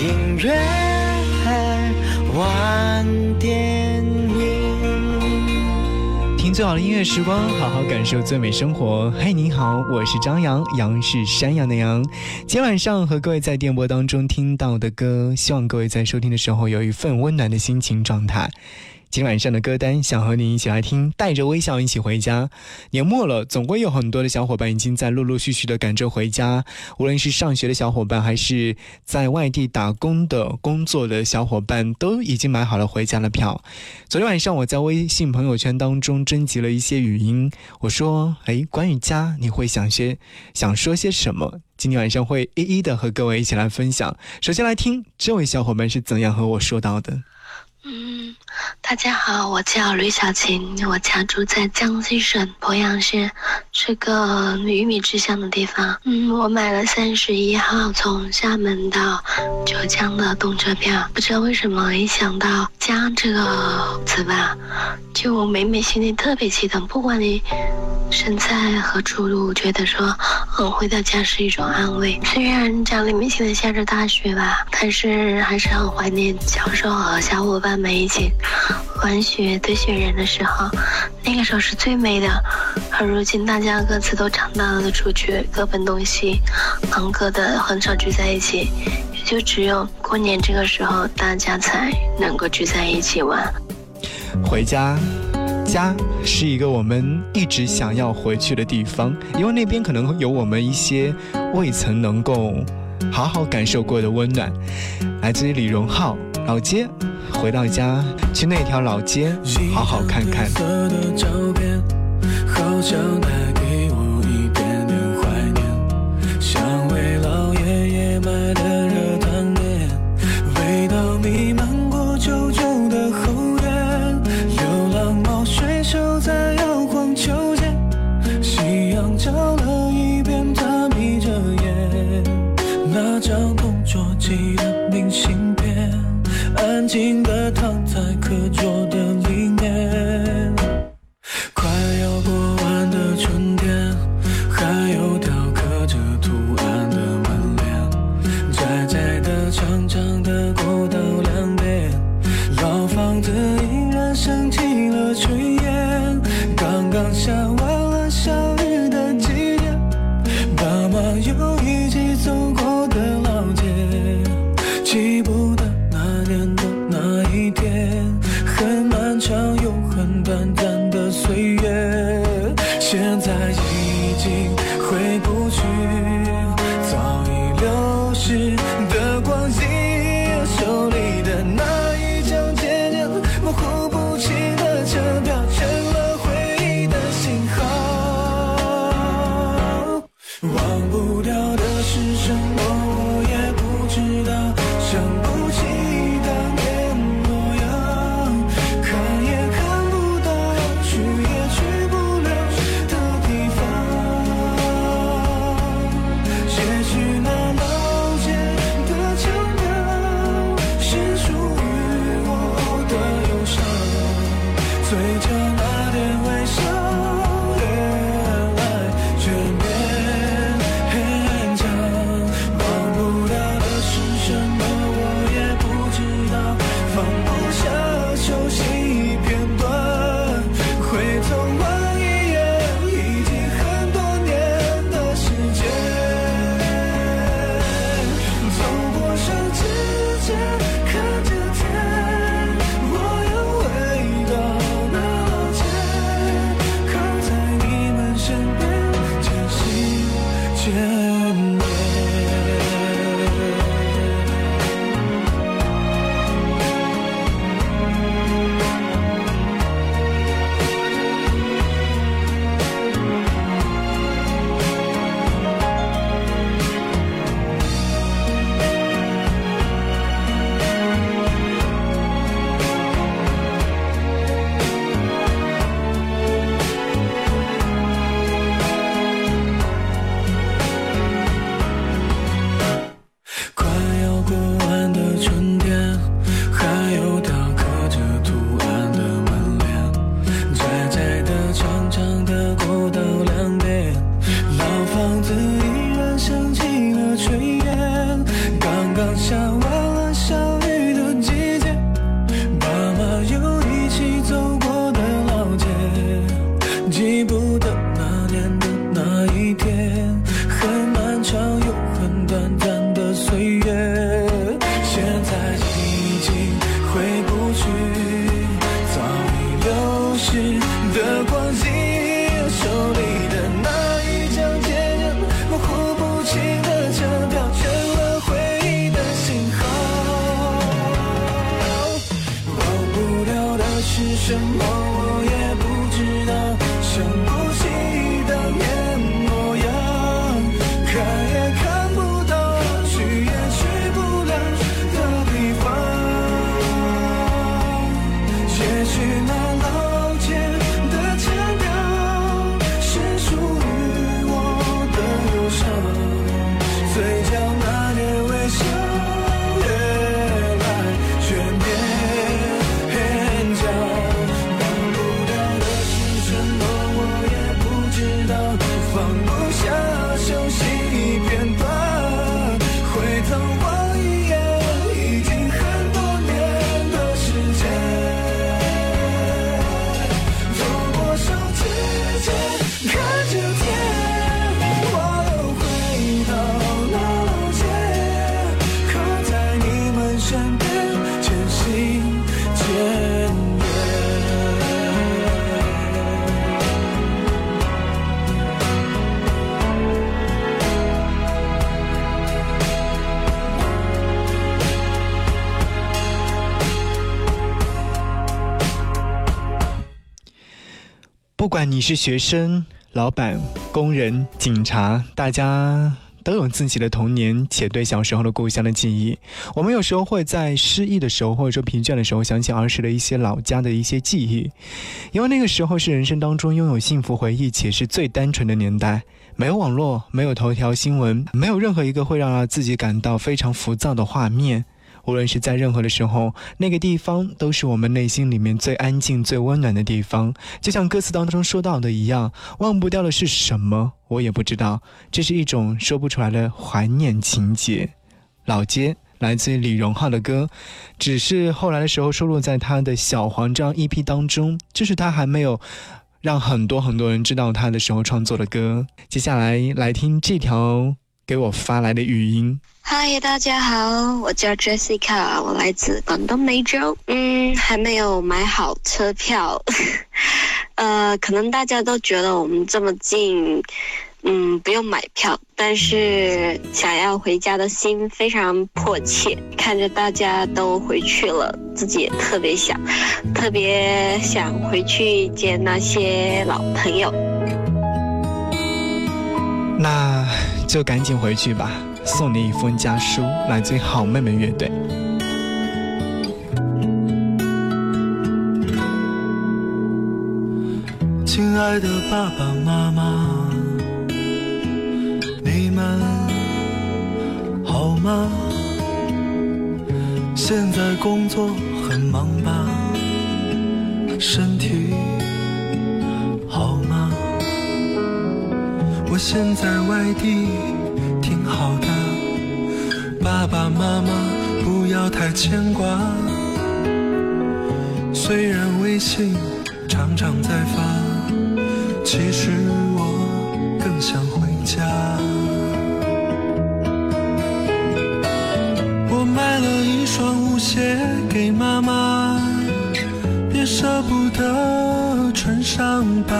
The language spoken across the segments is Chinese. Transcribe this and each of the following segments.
音乐晚电影，听最好的音乐时光，好好感受最美生活。嘿，你好，我是张扬，杨是山羊的羊。今晚上和各位在电波当中听到的歌，希望各位在收听的时候有一份温暖的心情状态。今晚上的歌单，想和你一起来听，带着微笑一起回家。年末了，总归有很多的小伙伴已经在陆陆续续的赶着回家。无论是上学的小伙伴，还是在外地打工的工作的小伙伴，都已经买好了回家的票。昨天晚上我在微信朋友圈当中征集了一些语音，我说：“哎，关于家，你会想些想说些什么？”今天晚上会一一的和各位一起来分享。首先来听这位小伙伴是怎样和我说到的。嗯，大家好，我叫吕小琴，我家住在江西省鄱阳县，是个鱼米之乡的地方。嗯，我买了三十一号从厦门到九江的动车票，不知道为什么一想到家这个词吧，就我每每心里特别激动，不管你。身在何处，都觉得说，嗯，回到家是一种安慰。虽然家里面现在下着大雪吧，但是还是很怀念小时候和小伙伴们一起玩雪堆雪人的时候，那个时候是最美的。而如今大家各自都长大了，出去各奔东西，忙各的，很少聚在一起，也就只有过年这个时候，大家才能够聚在一起玩。回家。家是一个我们一直想要回去的地方，因为那边可能有我们一些未曾能够好好感受过的温暖。来自于李荣浩，老街，回到家，去那条老街好好看看。记不得那年的管你是学生、老板、工人、警察，大家都有自己的童年，且对小时候的故乡的记忆。我们有时候会在失意的时候，或者说疲倦的时候，想起儿时的一些老家的一些记忆，因为那个时候是人生当中拥有幸福回忆且是最单纯的年代。没有网络，没有头条新闻，没有任何一个会让自己感到非常浮躁的画面。无论是在任何的时候，那个地方都是我们内心里面最安静、最温暖的地方。就像歌词当中说到的一样，忘不掉的是什么，我也不知道。这是一种说不出来的怀念情节。老街来自于李荣浩的歌，只是后来的时候收录在他的小黄这张 EP 当中，这是他还没有让很多很多人知道他的时候创作的歌。接下来来听这条给我发来的语音。嗨，大家好，我叫 Jessica，我来自广东梅州。嗯，还没有买好车票，呃，可能大家都觉得我们这么近，嗯，不用买票，但是想要回家的心非常迫切。看着大家都回去了，自己也特别想，特别想回去见那些老朋友。那就赶紧回去吧，送你一封家书，来自好妹妹乐队。亲爱的爸爸妈妈，你们好吗？现在工作很忙吧？身体好吗？我现在外地，爸爸妈妈不要太牵挂。虽然微信常常在发，其实我更想回家。我买了一双舞鞋给妈妈，别舍不得穿上吧。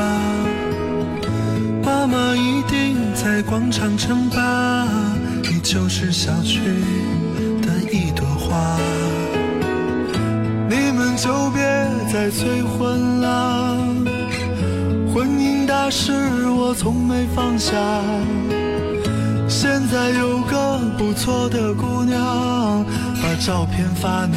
妈妈一定在广场称霸，就是小区的一朵花。你们就别再催婚了，婚姻大事我从没放下。现在有个不错的姑娘，把照片发你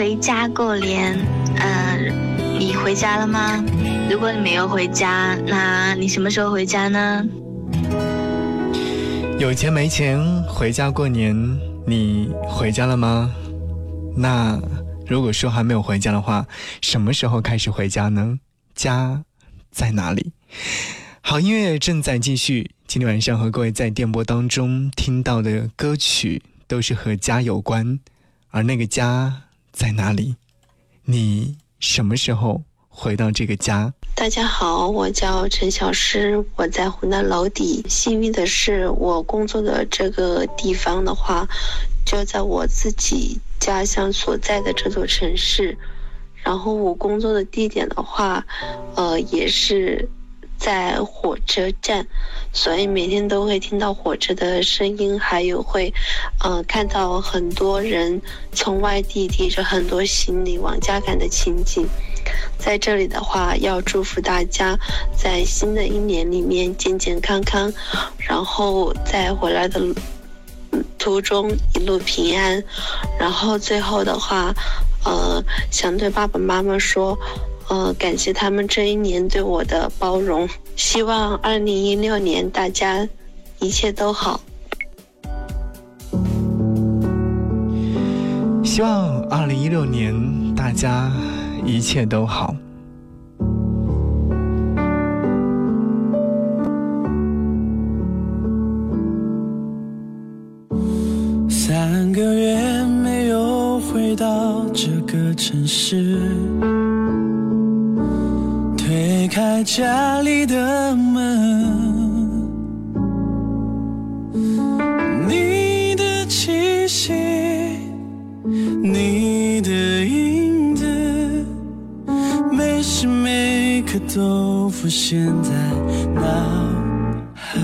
回家过年，嗯，你回家了吗？如果你没有回家，那你什么时候回家呢？有钱没钱回家过年，你回家了吗？那如果说还没有回家的话，什么时候开始回家呢？家在哪里？好音乐正在继续，今天晚上和各位在电波当中听到的歌曲都是和家有关。而那个家在哪里？你什么时候回到这个家？大家好，我叫陈小诗，我在湖南娄底。幸运的是，我工作的这个地方的话，就在我自己家乡所在的这座城市。然后我工作的地点的话，呃，也是。在火车站，所以每天都会听到火车的声音，还有会，嗯，看到很多人从外地提着很多行李往家赶的情景。在这里的话，要祝福大家在新的一年里面健健康康，然后在回来的途中一路平安。然后最后的话，呃，想对爸爸妈妈说。呃，感谢他们这一年对我的包容，希望二零一六年大家一切都好。希望二零一六年大家一切都好。三个月没有回到这个城市。开家里的门，你的气息，你的影子，每时每刻都浮现在脑海。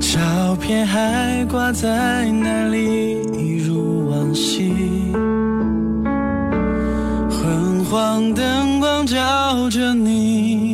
照片还挂在那里，一如往昔。黄灯光照着你，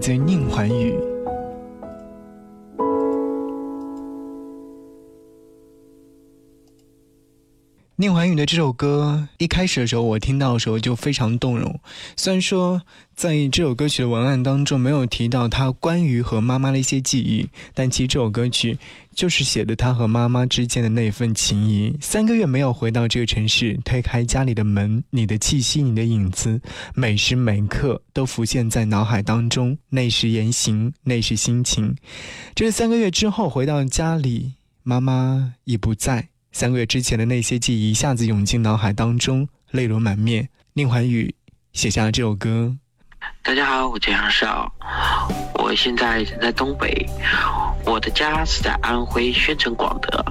在宁桓宇。宁桓宇的这首歌一开始的时候，我听到的时候就非常动容。虽然说在这首歌曲的文案当中没有提到他关于和妈妈的一些记忆，但其实这首歌曲就是写的他和妈妈之间的那份情谊。三个月没有回到这个城市，推开家里的门，你的气息，你的影子，每时每刻都浮现在脑海当中。那时言行，那时心情。这三个月之后回到家里，妈妈已不在。三个月之前的那些记忆一下子涌进脑海当中，泪流满面。宁桓宇写下了这首歌。大家好，我叫杨少，我现在人在东北，我的家是在安徽宣城广德。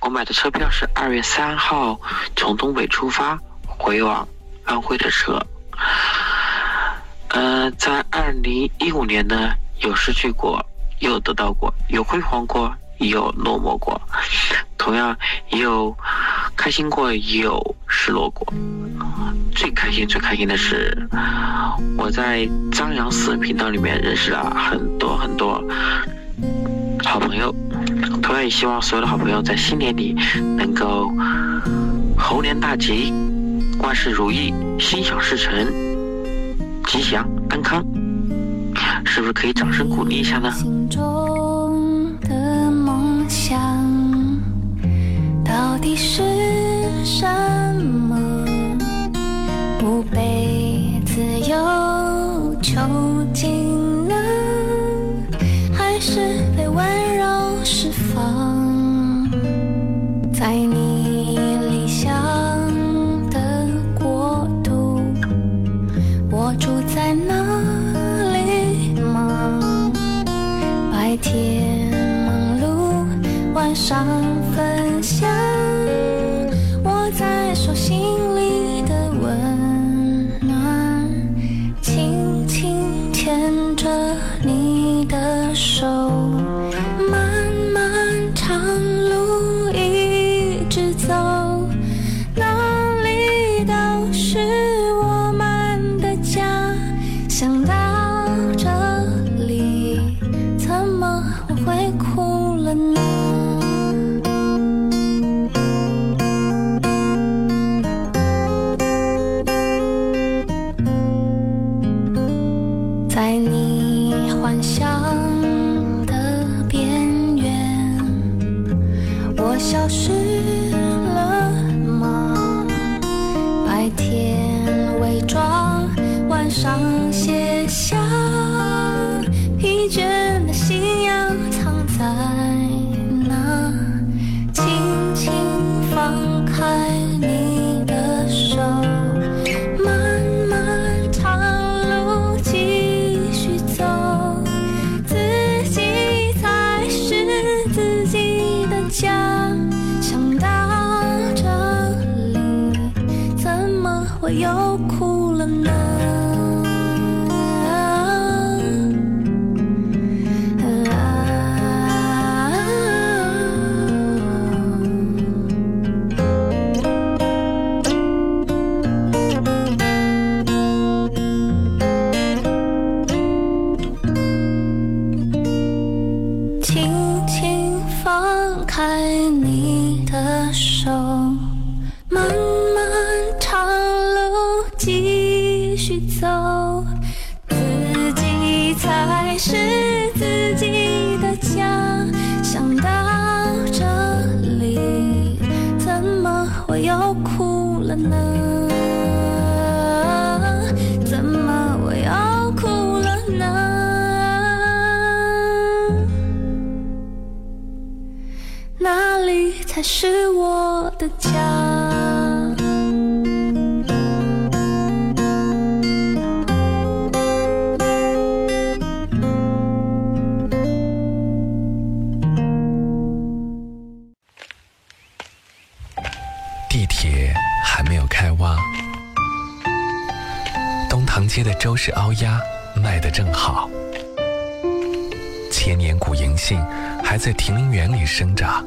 我买的车票是二月三号从东北出发回往安徽的车。呃，在二零一五年呢，有失去过，有得到过，有辉煌过。也有落寞过，同样也有开心过，也有失落过。最开心、最开心的是，我在张扬私人频道里面认识了很多很多好朋友。同样也希望所有的好朋友在新年里能够猴年大吉，万事如意，心想事成，吉祥安康。是不是可以掌声鼓励一下呢？心中的梦想到底是是什么？不被自由囚禁呢，还是被温柔释放？续走，自己才是自己的家。想到这里，怎么会又哭了呢？怎么我又哭了呢？哪里才是我的家？街的周氏凹鸭卖得正好，千年古银杏还在亭林园里生长，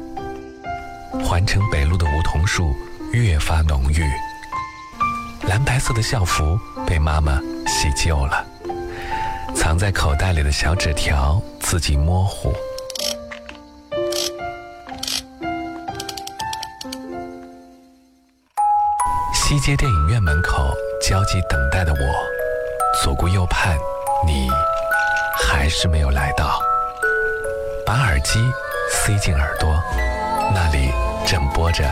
环城北路的梧桐树越发浓郁，蓝白色的校服被妈妈洗旧了，藏在口袋里的小纸条字迹模糊。西街电影院门口焦急等待的我，左顾右盼，你还是没有来到。把耳机塞进耳朵，那里正播着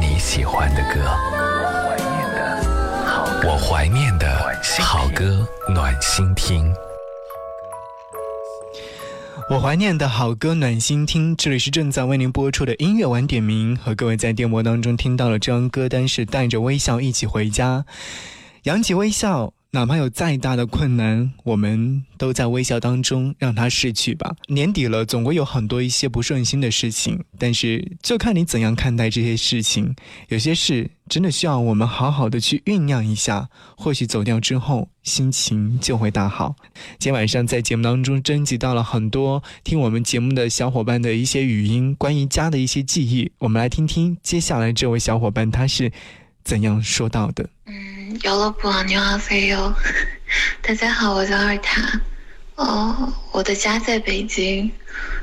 你喜欢的歌。我怀念的好歌暖心听。我怀念的好歌暖心听，这里是正在为您播出的音乐晚点名，和各位在电波当中听到了这张歌单是带着微笑一起回家，扬起微笑。哪怕有再大的困难，我们都在微笑当中让它逝去吧。年底了，总会有很多一些不顺心的事情，但是就看你怎样看待这些事情。有些事真的需要我们好好的去酝酿一下，或许走掉之后，心情就会大好。今天晚上在节目当中征集到了很多听我们节目的小伙伴的一些语音，关于家的一些记忆，我们来听听接下来这位小伙伴他是怎样说到的。嗯，有了不牛好飞哟！大家好，我叫二塔。哦，我的家在北京，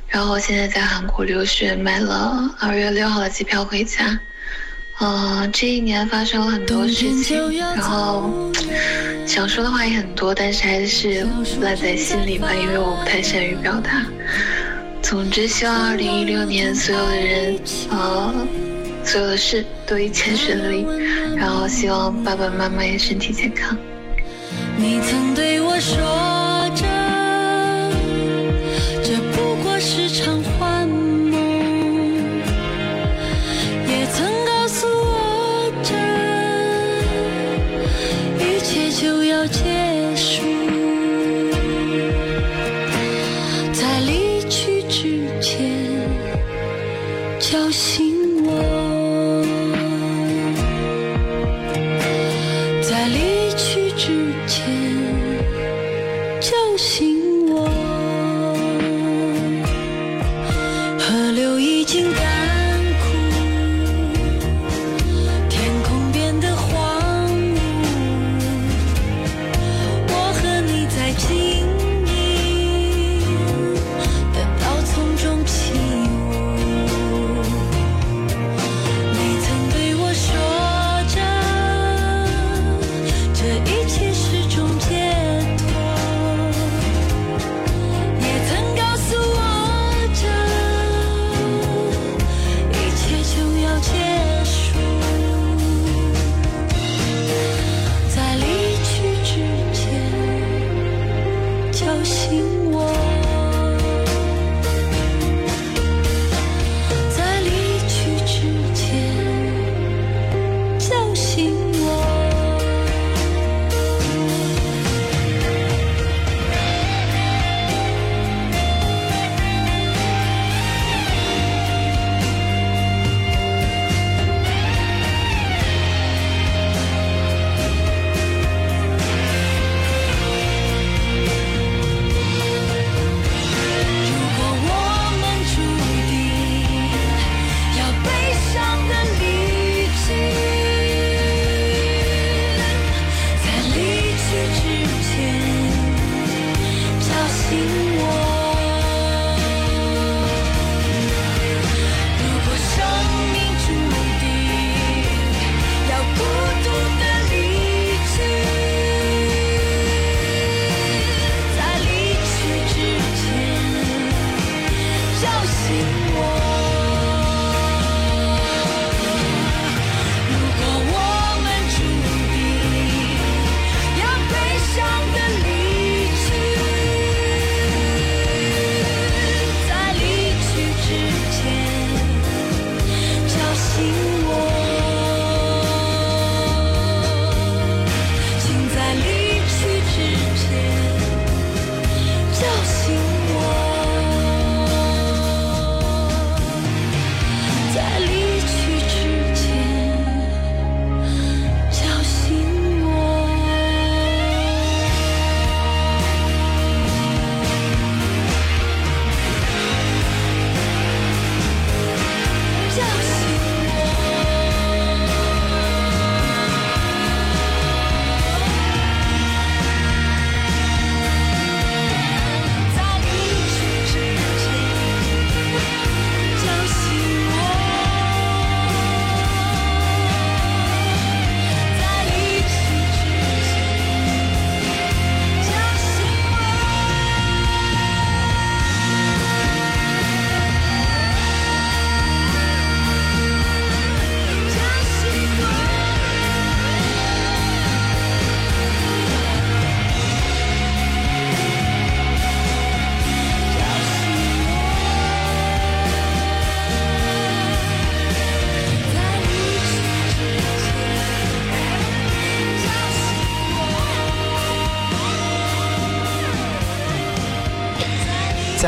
然后我现在在韩国留学，买了二月六号的机票回家。呃，这一年发生了很多事情，然后想说的话也很多，但是还是烂在心里吧，因为我不太善于表达。总之，希望二零一六年所有的人，呃，所有的事都一切顺利。然后希望爸爸妈妈也身体健康。你曾对我说着，这不过是场幻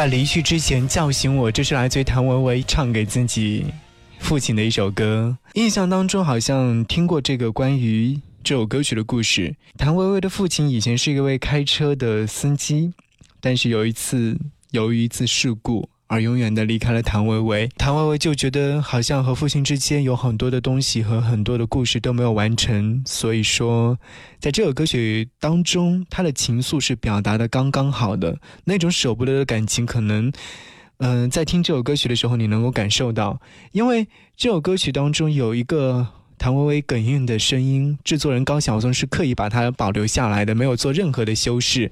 在离去之前叫醒我，这是来自于谭维维唱给自己父亲的一首歌。印象当中好像听过这个关于这首歌曲的故事。谭维维的父亲以前是一位开车的司机，但是有一次由于一次事故。而永远的离开了谭维维，谭维维就觉得好像和父亲之间有很多的东西和很多的故事都没有完成，所以说，在这首歌曲当中，他的情愫是表达的刚刚好的那种舍不得的感情，可能，嗯，在听这首歌曲的时候，你能够感受到，因为这首歌曲当中有一个谭维维哽咽的声音，制作人高晓松是刻意把它保留下来的，没有做任何的修饰，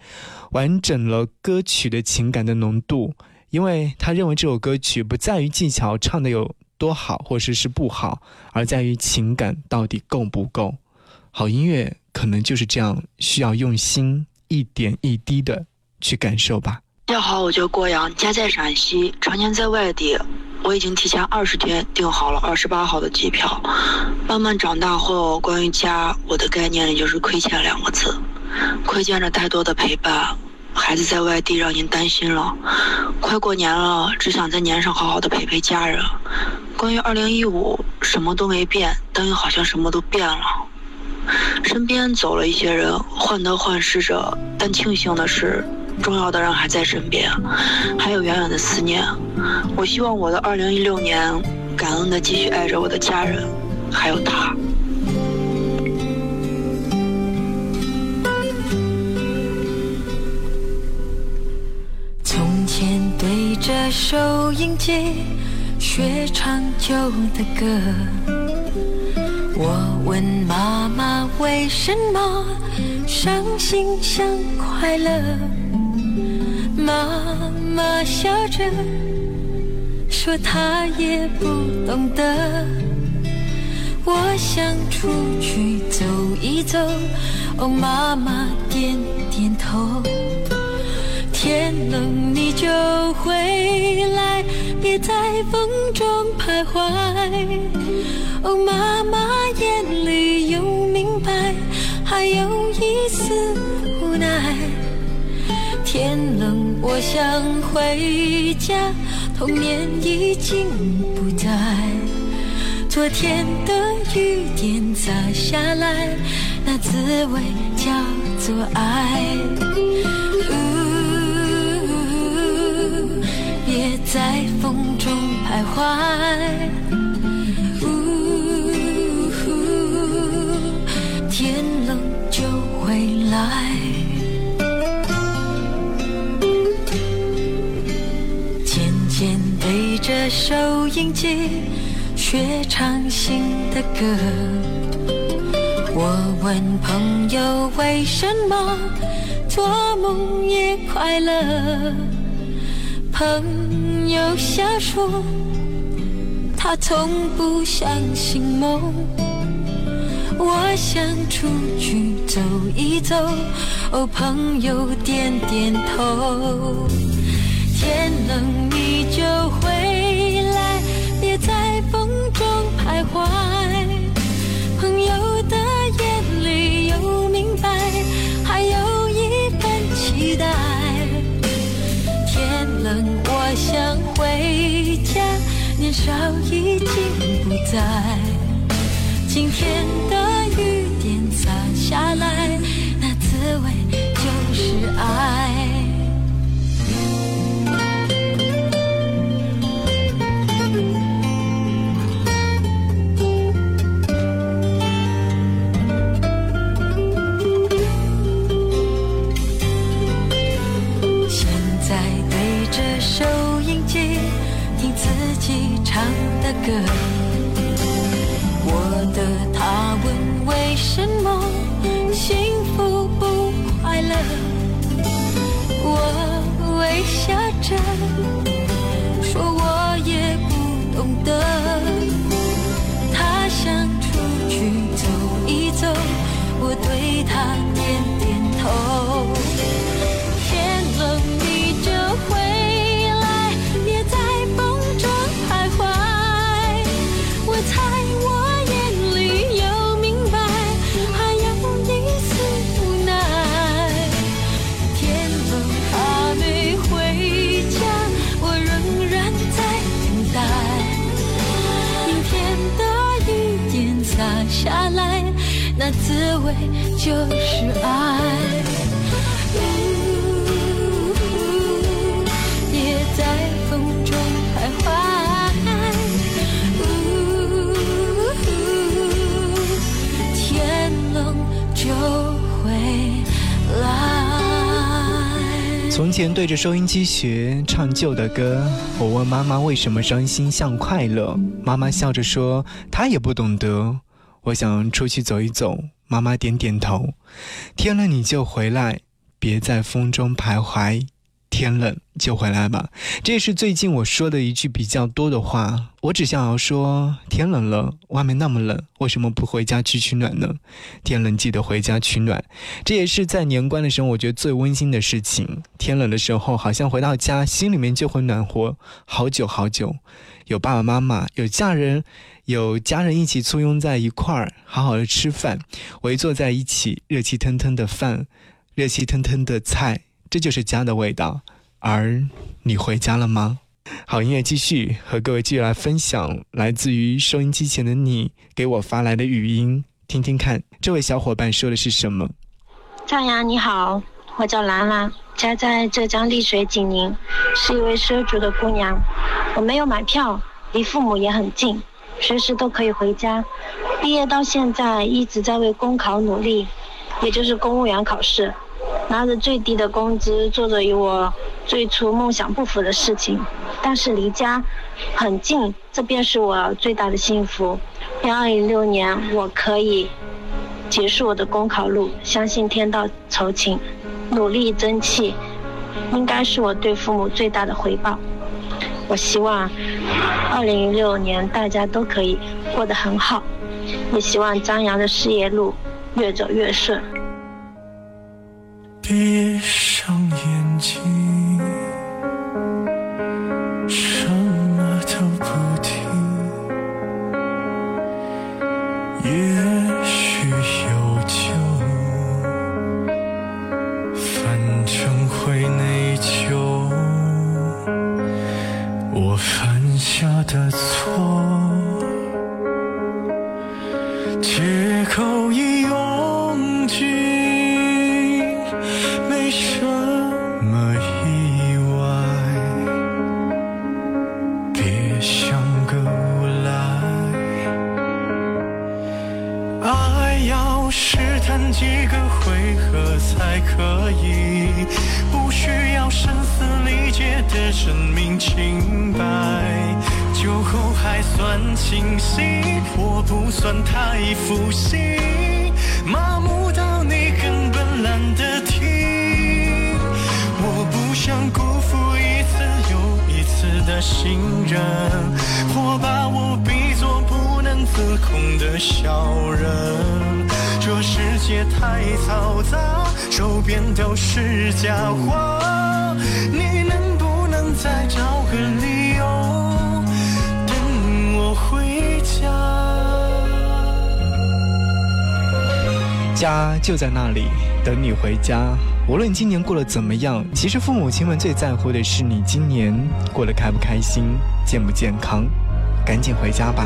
完整了歌曲的情感的浓度。因为他认为这首歌曲不在于技巧唱的有多好，或者是不好，而在于情感到底够不够。好音乐可能就是这样，需要用心一点一滴的去感受吧。大家好，我叫郭阳，家在陕西，常年在外地。我已经提前二十天订好了二十八号的机票。慢慢长大后，关于家，我的概念里就是亏欠两个字，亏欠着太多的陪伴。孩子在外地，让您担心了。快过年了，只想在年上好好的陪陪家人。关于二零一五，什么都没变，但又好像什么都变了。身边走了一些人，患得患失着，但庆幸的是，重要的人还在身边，还有远远的思念。我希望我的二零一六年，感恩的继续爱着我的家人，还有他。着收音机，学唱旧的歌。我问妈妈为什么伤心像快乐，妈妈笑着说她也不懂得。我想出去走一走，哦，妈妈点点头。天冷你就回来，别在风中徘徊。哦，妈妈眼里有明白，还有一丝无奈。天冷我想回家，童年已经不在。昨天的雨点洒下来，那滋味叫做爱。在风中徘徊，呜，天冷就回来。渐渐对着收音机学唱新的歌，我问朋友为什么做梦也快乐。朋友笑说，他从不相信梦。我想出去走一走，哦，朋友点点头。天冷你就回来，别在风中徘徊。我想回家，年少已经不在。今天的雨点洒下来，那滋味就是爱。歌，我的他问为什么幸福不快乐，我微笑着说我也不懂得。他想出去走一走，我对他点点头。就是爱。从前对着收音机学唱旧的歌，我问妈妈为什么伤心像快乐，妈妈笑着说她也不懂得。我想出去走一走，妈妈点点头。天冷你就回来，别在风中徘徊。天冷就回来吧，这也是最近我说的一句比较多的话。我只想要说，天冷了，外面那么冷，为什么不回家去取暖呢？天冷记得回家取暖，这也是在年关的时候，我觉得最温馨的事情。天冷的时候，好像回到家，心里面就会暖和好久好久。有爸爸妈妈，有家人，有家人一起簇拥在一块儿，好好的吃饭，围坐在一起，热气腾腾的饭，热气腾腾的菜。这就是家的味道，而你回家了吗？好，音乐继续和各位继续来分享，来自于收音机前的你给我发来的语音，听听看，这位小伙伴说的是什么？张扬你好，我叫兰兰，家在浙江丽水景宁，是一位畲族的姑娘。我没有买票，离父母也很近，随时都可以回家。毕业到现在一直在为公考努力，也就是公务员考试。拿着最低的工资，做着与我最初梦想不符的事情，但是离家很近，这便是我最大的幸福。愿二零六年我可以结束我的公考路，相信天道酬勤，努力争气，应该是我对父母最大的回报。我希望二零一六年大家都可以过得很好，也希望张扬的事业路越走越顺。闭上眼睛，的错，他就在那里，等你回家。无论今年过得怎么样，其实父母亲们最在乎的是你今年过得开不开心、健不健康。赶紧回家吧。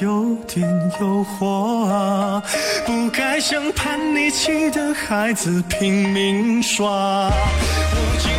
有点诱惑啊，不该像叛逆期的孩子拼命耍。我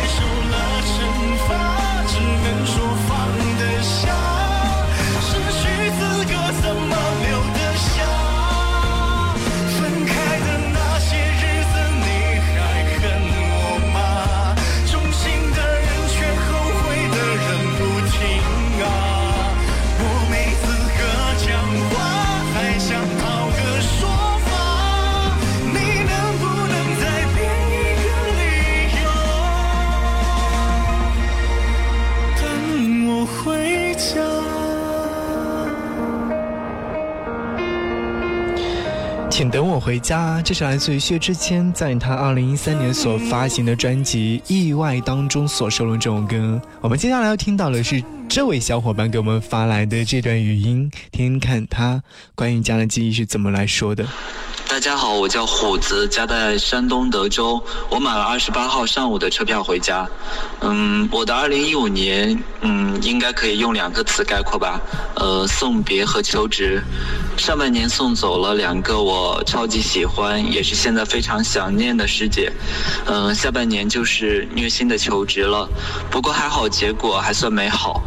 请等我回家，这是来自于薛之谦在他二零一三年所发行的专辑《意外》当中所收录这首歌。我们接下来要听到的是这位小伙伴给我们发来的这段语音，听听看他关于家的记忆是怎么来说的。大家好，我叫虎子，家在山东德州。我买了二十八号上午的车票回家。嗯，我的二零一五年，嗯，应该可以用两个词概括吧，呃，送别和求职。上半年送走了两个我超级喜欢，也是现在非常想念的师姐。嗯、下半年就是虐心的求职了，不过还好，结果还算美好。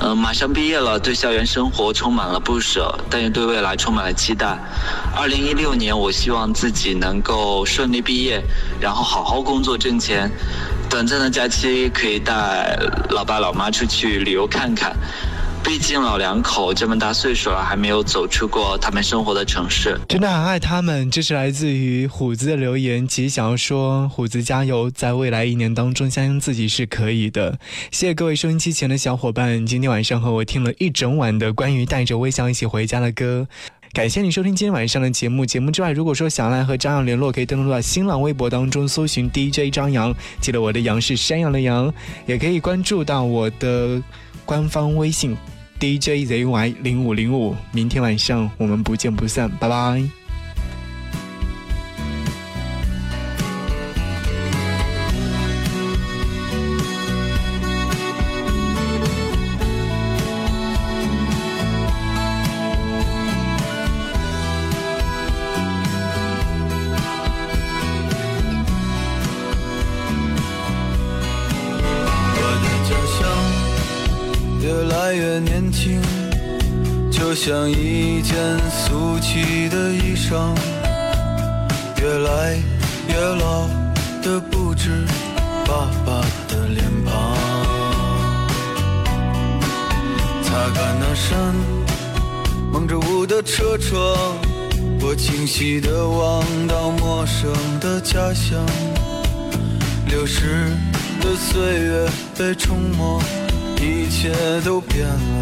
嗯、马上毕业了，对校园生活充满了不舍，但也对未来充满了期待。二零一六年，我希望自己能够顺利毕业，然后好好工作挣钱。短暂的假期可以带老爸老妈出去旅游看看。毕竟老两口这么大岁数了，还没有走出过他们生活的城市。真的很爱他们，这是来自于虎子的留言，其实想要说虎子加油，在未来一年当中，相信自己是可以的。谢谢各位收音机前的小伙伴，今天晚上和我听了一整晚的关于带着微笑一起回家的歌。感谢你收听今天晚上的节目。节目之外，如果说想来和张扬联络，可以登录到新浪微博当中搜寻 DJ 张扬，记得我的杨是山羊的羊，也可以关注到我的官方微信 DJZY 零五零五。明天晚上我们不见不散，拜拜。像一件俗气的衣裳，越来越老的不止爸爸的脸庞。擦干那扇蒙着雾的车窗，我清晰地望到陌生的家乡。流逝的岁月被冲没，一切都变了。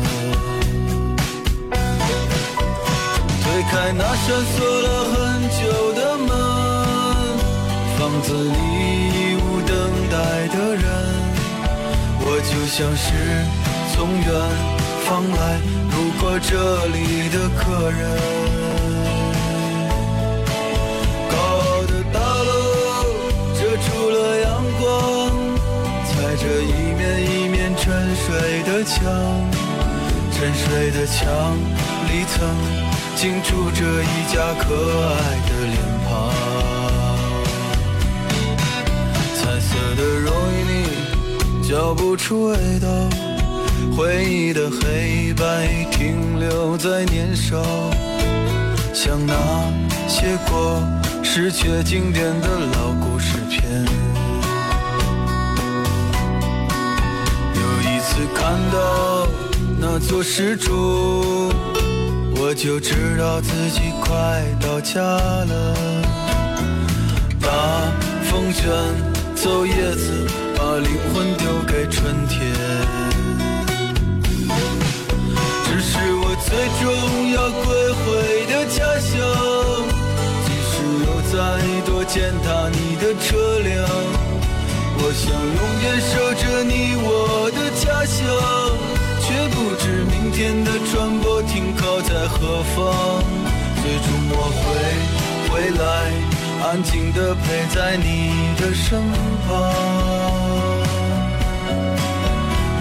推开那扇锁了很久的门，房子里已无等待的人，我就像是从远方来路过这里的客人。高傲的大楼遮住了阳光，踩着一面一面沉睡的墙，沉睡的墙里曾竟住着一家可爱的脸庞。彩色的容易里嚼不出味道，回忆的黑白停留在年少。像那些过时却经典的老故事片。有一次看到那座石柱，我就知道自己快到家了。大风卷走叶子，把灵魂丢给春天。这是我最终要归回的家乡，即使有再多践踏你的车辆，我想永远守着你我的家乡，却不知明天的船舶停靠在何方。最终我会回来，安静的陪在你的身旁。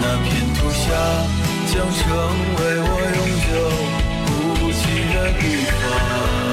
那片土下将成为我永久哭泣的地方。